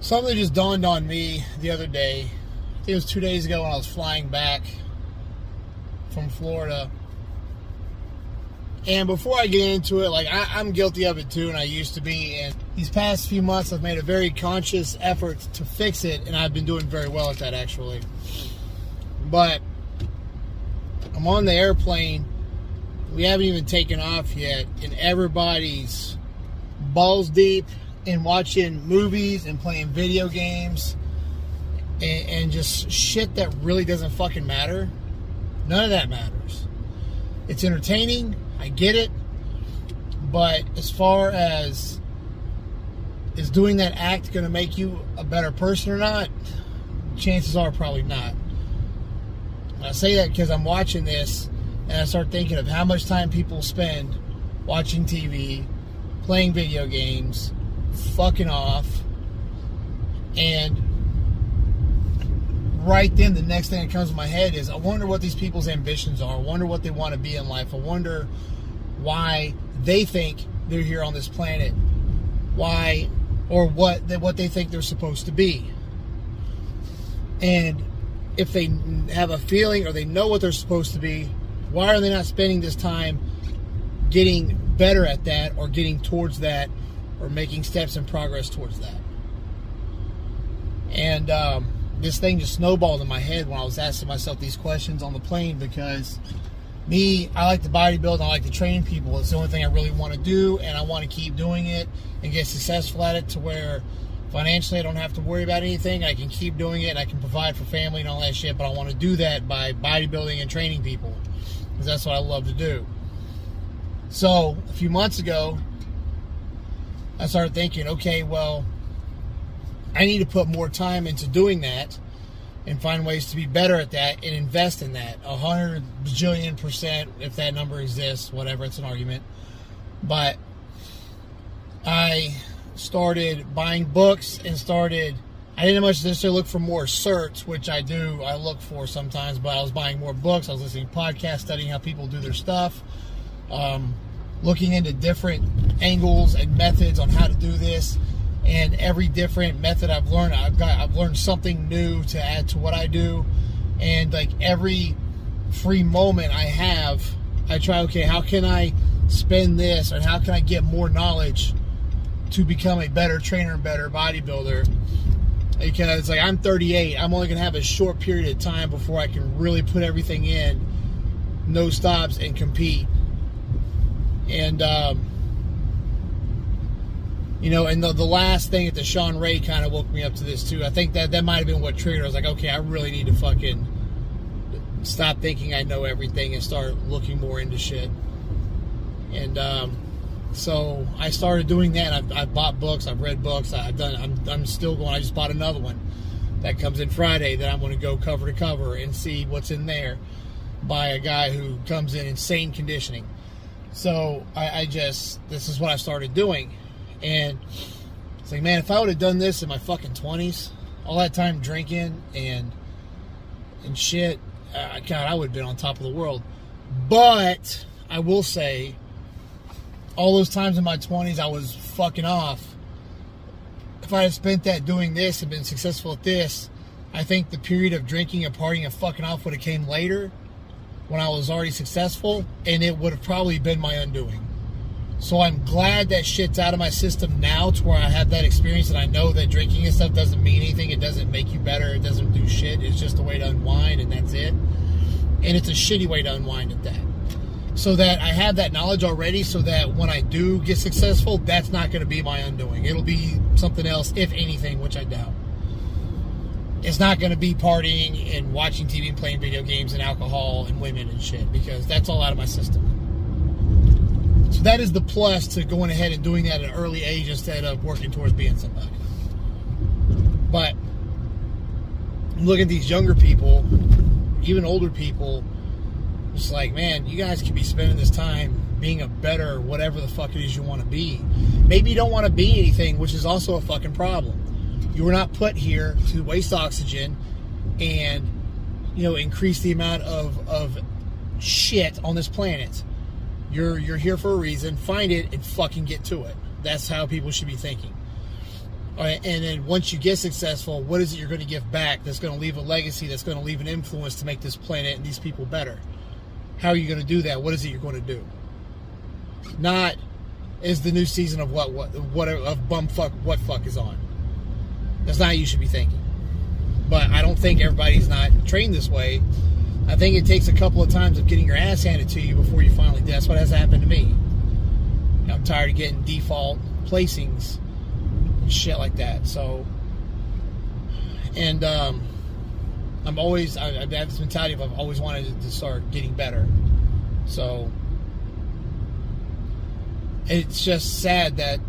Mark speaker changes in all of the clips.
Speaker 1: something just dawned on me the other day. It was two days ago when I was flying back from Florida. And before I get into it, like I, am guilty of it too, and I used to be. And these past few months, I've made a very conscious effort to fix it, and I've been doing very well at that actually. But I'm on the airplane. We haven't even taken off yet, and everybody's balls deep in watching movies and playing video games and, and just shit that really doesn't fucking matter. None of that matters. It's entertaining. I get it. But as far as is doing that act going to make you a better person or not? Chances are probably not. I say that because I'm watching this and I start thinking of how much time people spend watching TV, playing video games, fucking off, and right then the next thing that comes to my head is I wonder what these people's ambitions are. I wonder what they want to be in life. I wonder why they think they're here on this planet. Why or what they, what they think they're supposed to be. And if they have a feeling or they know what they're supposed to be, why are they not spending this time getting better at that or getting towards that or making steps and progress towards that? And um, this thing just snowballed in my head when I was asking myself these questions on the plane because me, I like to bodybuild, I like to train people. It's the only thing I really want to do, and I want to keep doing it and get successful at it to where financially I don't have to worry about anything. I can keep doing it, I can provide for family and all that shit, but I want to do that by bodybuilding and training people because that's what I love to do. So, a few months ago, I started thinking, okay, well, I need to put more time into doing that and find ways to be better at that and invest in that. A hundred bajillion percent, if that number exists, whatever, it's an argument. But I started buying books and started. I didn't much necessarily look for more certs, which I do. I look for sometimes, but I was buying more books. I was listening to podcasts, studying how people do their stuff, um, looking into different angles and methods on how to do this and every different method I've learned, I've got I've learned something new to add to what I do, and like every free moment I have, I try. Okay, how can I spend this, and how can I get more knowledge to become a better trainer and better bodybuilder? Because like I'm 38, I'm only gonna have a short period of time before I can really put everything in, no stops, and compete. And um, you know, and the, the last thing at the Shawn Ray kind of woke me up to this too. I think that that might have been what triggered. I was like, okay, I really need to fucking stop thinking I know everything and start looking more into shit. And um, so I started doing that. I've, I've, bought books. I've read books. I've done. I'm, I'm still going. I just bought another one that comes in Friday that I'm going to go cover to cover and see what's in there by a guy who comes in insane conditioning. So I, I just this is what I started doing and it's like, man, if I would have done this in my fucking 20s, all that time drinking and and shit, uh, God, I would have been on top of the world. But I will say, all those times in my 20s I was fucking off. If I had spent that doing this and been successful at this, I think the period of drinking and partying and fucking off would have came later when I was already successful, and it would have probably been my undoing. So I'm glad that shit's out of my system now to where I have that experience and I know that drinking and stuff doesn't mean anything. It doesn't make you better. It doesn't do shit. It's just a way to unwind and that's it. And it's a shitty way to unwind at that. So that I have that knowledge already so that when I do get successful, that's not going to be my undoing. It'll be something else, if anything, which I doubt. It's not going to be partying and watching TV and playing video games and alcohol and women and shit because that's all out of my system. So that is the plus to going ahead and doing that at an early age instead of working towards being somebody. But look at these younger people, even older people, it's like, man, you guys could be spending this time being a better whatever the fuck it is you want to be. Maybe you don't want to be anything, which is also a fucking problem. You were not put here to waste oxygen and you know increase the amount of of shit on this planet. You're you're here for a reason. Find it and fucking get to it. That's how people should be thinking. All right, and then once you get successful, what is it you're going to give back that's going to leave a legacy, that's going to leave an influence to make this planet and these people better? How are you going to do that? What is it you're going to do? Not is the new season of what what what of bumfuck what fuck is on. That's not how you should be thinking. But I don't think everybody's not trained this way. I think it takes a couple of times of getting your ass handed to you before you finally. That's what has happened to me. I'm tired of getting default placings and shit like that. So, and um, I'm always I, I have had this mentality of I've always wanted to start getting better. So it's just sad that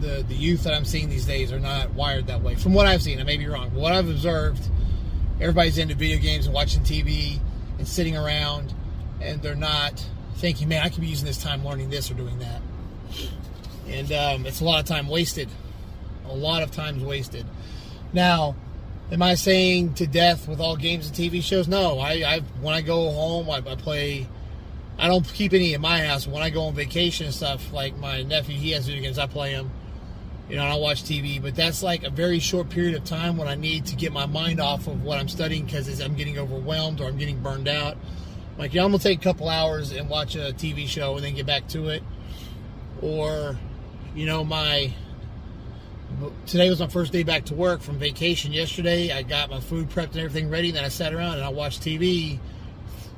Speaker 1: the the youth that I'm seeing these days are not wired that way. From what I've seen, I may be wrong. But what I've observed, everybody's into video games and watching TV and sitting around, and they're not thinking, "Man, I could be using this time learning this or doing that." And um, it's a lot of time wasted. A lot of times wasted. Now, am I saying to death with all games and TV shows? No. I, I when I go home, I, I play I don't keep any in my house. When I go on vacation and stuff, like my nephew, he has video games. I play them. You know, I watch TV. But that's like a very short period of time when I need to get my mind off of what I'm studying because I'm getting overwhelmed or I'm getting burned out. Like, yeah, I'm gonna take a couple hours and watch a TV show and then get back to it. Or, you know, my today was my first day back to work from vacation yesterday. I got my food prepped and everything ready. Then I sat around and I watched TV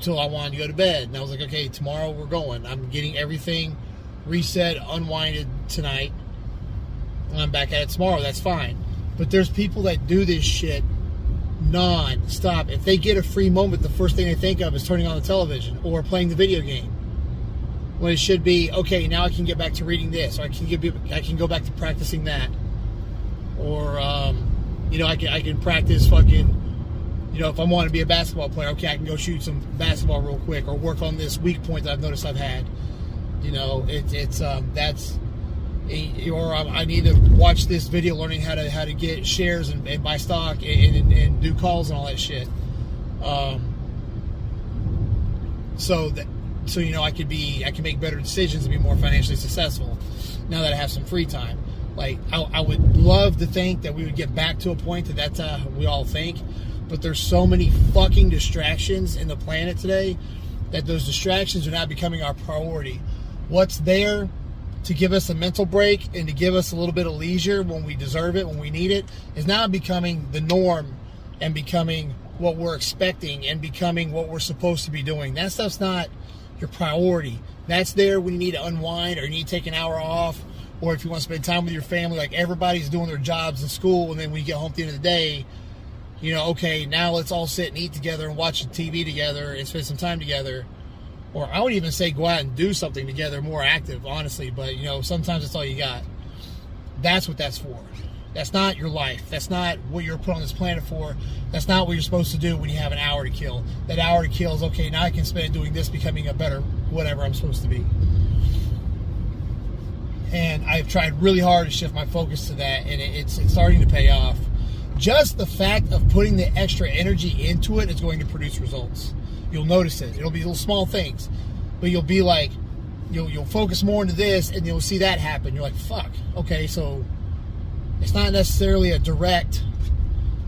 Speaker 1: till I wanted to go to bed. And I was like, okay, tomorrow we're going. I'm getting everything reset, unwinded tonight. I'm back at it tomorrow. That's fine. But there's people that do this shit non-stop. If they get a free moment, the first thing they think of is turning on the television or playing the video game. When it should be, okay, now I can get back to reading this, or I can get, I can go back to practicing that, or um, you know, I can I can practice fucking you know, if I want to be a basketball player, okay, I can go shoot some basketball real quick or work on this weak point that I've noticed I've had. You know, it, it's um, that's or I need to watch this video learning how to how to get shares and, and buy stock and, and, and, do calls and all that shit. Um, so that so you know I could be I can make better decisions and be more financially successful now that I have some free time. Like I, I would love to think that we would get back to a point that that's uh, we all think but there's so many fucking distractions in the planet today that those distractions are not becoming our priority. What's there to give us a mental break and to give us a little bit of leisure when we deserve it, when we need it, is now becoming the norm and becoming what we're expecting and becoming what we're supposed to be doing. That stuff's not your priority. That's there when you need to unwind or you need to take an hour off or if you want to spend time with your family, like everybody's doing their jobs in school, and then when you get home at the end of the day, you know, okay, now let's all sit and eat together and watch the TV together and spend some time together. Or I would even say go out and do something together, more active, honestly. But, you know, sometimes that's all you got. That's what that's for. That's not your life. That's not what you're put on this planet for. That's not what you're supposed to do when you have an hour to kill. That hour to kill is okay, now I can spend doing this, becoming a better whatever I'm supposed to be. And I've tried really hard to shift my focus to that, and it's, it's starting to pay off just the fact of putting the extra energy into it is going to produce results. You'll notice it. It'll be little small things, but you'll be like, you'll you'll focus more into this, and you'll see that happen. You're like, fuck, okay, so it's not necessarily a direct.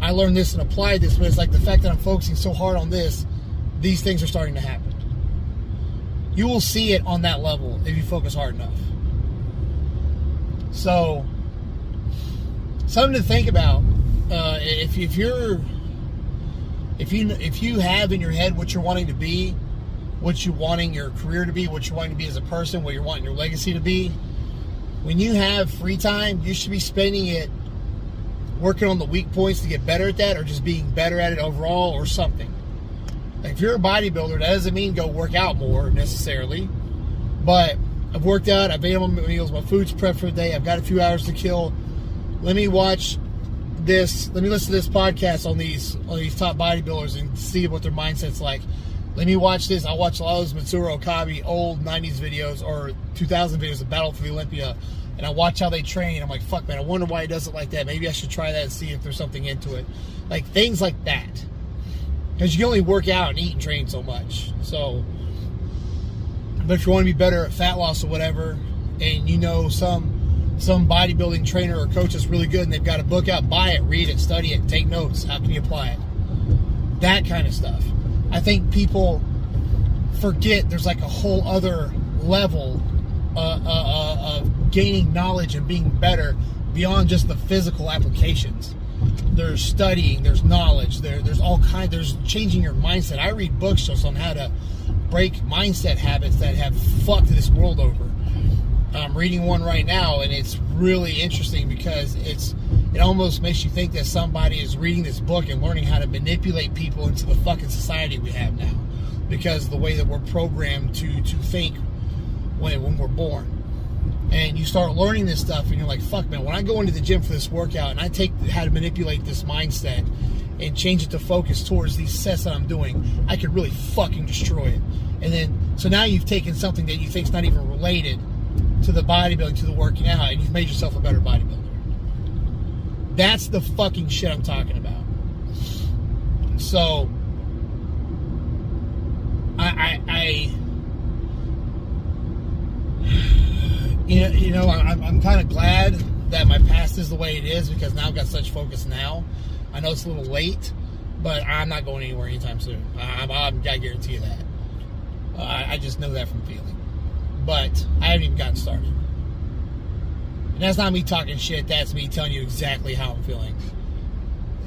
Speaker 1: I learned this and applied this, but it's like the fact that I'm focusing so hard on this, these things are starting to happen. You will see it on that level if you focus hard enough. So, something to think about uh, if, if you're if you if you have in your head what you're wanting to be, what you're wanting your career to be, what you're wanting to be as a person, what you're wanting your legacy to be, when you have free time, you should be spending it working on the weak points to get better at that, or just being better at it overall, or something. Like if you're a bodybuilder, that doesn't mean go work out more necessarily, but I've worked out, I've ate my meals, my food's prepped for the day, I've got a few hours to kill. Let me watch this. Let me listen to this podcast on these on these top bodybuilders and see what their mindset's like. Let me watch this. I watch a lot of those Mitsuru Okabe old '90s videos or 2000 videos of Battle for the Olympia, and I watch how they train. I'm like, fuck, man. I wonder why he does it like that. Maybe I should try that and see if there's something into it, like things like that. Because you can only work out and eat and train so much. So, but if you want to be better at fat loss or whatever, and you know some some bodybuilding trainer or coach is really good and they've got a book out, buy it, read it, study it, take notes. How can you apply it? That kind of stuff. I think people forget there's like a whole other level uh, uh, uh, of gaining knowledge and being better beyond just the physical applications. There's studying, there's knowledge, there, there's all kind, there's changing your mindset. I read books just on how to break mindset habits that have fucked this world over. I'm reading one right now, and it's really interesting because it's it almost makes you think that somebody is reading this book and learning how to manipulate people into the fucking society we have now, because the way that we're programmed to to think when when we're born. And you start learning this stuff, and you're like, "Fuck, man!" When I go into the gym for this workout, and I take how to manipulate this mindset and change it to focus towards these sets that I'm doing, I could really fucking destroy it. And then, so now you've taken something that you think's not even related to the bodybuilding, to the working out, and you've made yourself a better bodybuilder. That's the fucking shit I'm talking about. So, I, I, I you know, you know, I'm, I'm kind of glad that my past is the way it is because now I've got such focus now. I know it's a little late, but I'm not going anywhere anytime soon. I, I'm, I'm, guarantee you that. Uh, I, I just know that from feeling but I haven't even gotten started. And that's not me talking shit. That's me telling you exactly how I'm feeling.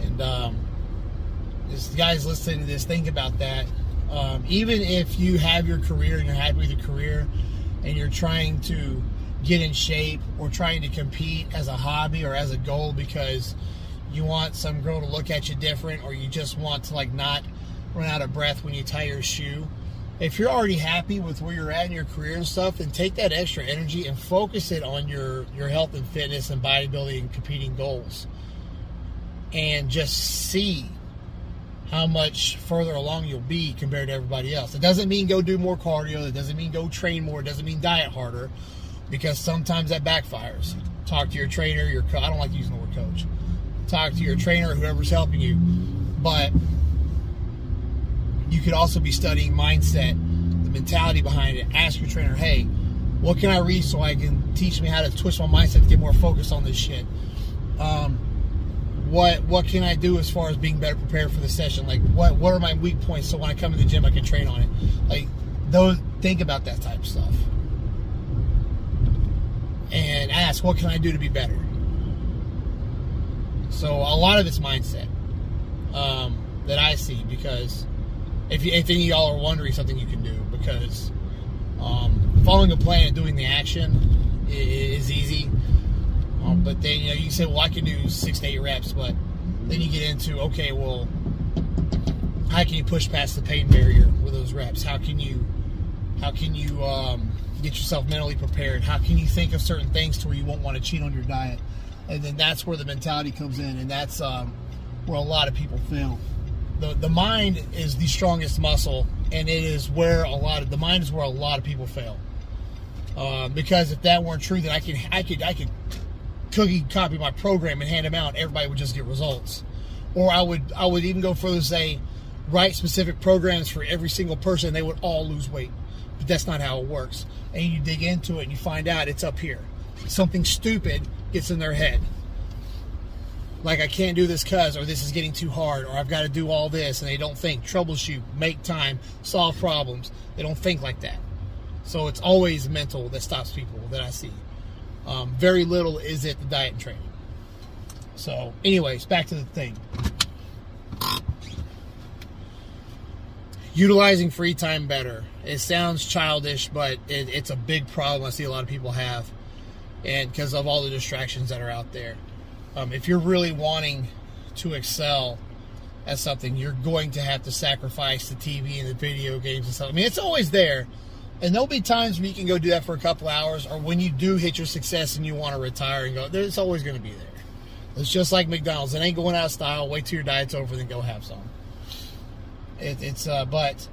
Speaker 1: And um, this guys listening to this, think about that. Um, even if you have your career and you're happy with your career, and you're trying to get in shape or trying to compete as a hobby or as a goal because you want some girl to look at you different or you just want to like not run out of breath when you tie your shoe if you're already happy with where you're at in your career and stuff, then take that extra energy and focus it on your your health and fitness and bodybuilding and competing goals. And just see how much further along you'll be compared to everybody else. It doesn't mean go do more cardio, it doesn't mean go train more, it doesn't mean diet harder because sometimes that backfires. Talk to your trainer, your co- I don't like using the word coach. Talk to your trainer, whoever's helping you. But you could also be studying mindset, the mentality behind it. Ask your trainer, hey, what can I read so I can teach me how to twist my mindset to get more focused on this shit? Um, what what can I do as far as being better prepared for the session? Like what what are my weak points so when I come to the gym I can train on it? Like those think about that type of stuff. And ask what can I do to be better? So a lot of it's mindset um, that I see because if, you, if any of y'all are wondering something you can do because um, following a plan and doing the action is, easy. Um, but then you know you say, well, I can do six to eight reps, but then you get into okay, well, how can you push past the pain barrier with those reps? How can you how can you um, get yourself mentally prepared? How can you think of certain things to where you won't want to cheat on your diet? And then that's where the mentality comes in, and that's um, where a lot of people fail the, the mind is the strongest muscle, and it is where a lot of the mind is where a lot of people fail. Uh, because if that weren't true, then I could I could I could cookie copy my program and hand them out. Everybody would just get results. Or I would I would even go further and say write specific programs for every single person. They would all lose weight, but that's not how it works. And you dig into it and you find out it's up here. Something stupid gets in their head like I can't do this cuz or this is getting too hard or I've got to do all this and they don't think. Troubleshoot make time solve problems. They don't think like that. So it's always mental that stops people that I see. Um, very little is it the diet and training. So anyways back to the thing. Utilizing free time better. It sounds childish but it, it's a big problem I see a lot of people have and because of all the distractions that are out there um, if you're really wanting to excel at something, you're going to have to sacrifice the TV and the video games and stuff. I mean, it's always there. And there'll be times when you can go do that for a couple hours, or when you do hit your success and you want to retire and go, it's always going to be there. It's just like McDonald's. It ain't going out of style. Wait till your diet's over, then go have some. It, it's, uh, but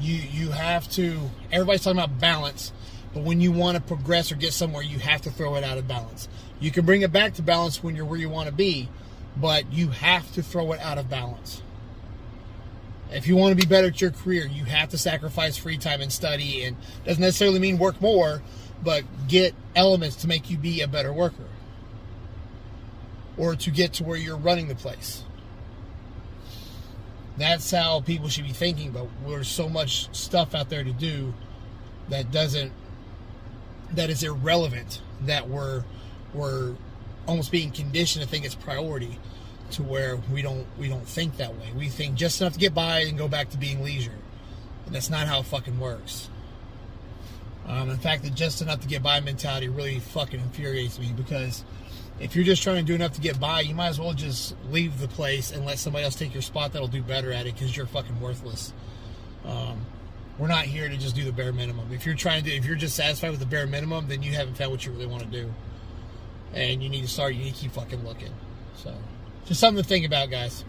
Speaker 1: you you have to. Everybody's talking about balance, but when you want to progress or get somewhere, you have to throw it out of balance. You can bring it back to balance when you're where you want to be, but you have to throw it out of balance. If you want to be better at your career, you have to sacrifice free time and study. And doesn't necessarily mean work more, but get elements to make you be a better worker or to get to where you're running the place. That's how people should be thinking, but there's so much stuff out there to do that doesn't that is irrelevant that we're we're almost being conditioned to think it's priority to where we don't we don't think that way. We think just enough to get by and go back to being leisure. And that's not how it fucking works. Um, in fact, the just enough to get by mentality really fucking infuriates me because if you're just trying to do enough to get by, you might as well just leave the place and let somebody else take your spot that'll do better at it because you're fucking worthless. Um, we're not here to just do the bare minimum. If you're trying to, if you're just satisfied with the bare minimum, then you haven't found what you really want to do, and you need to start. You need to keep fucking looking. So, just something to think about, guys.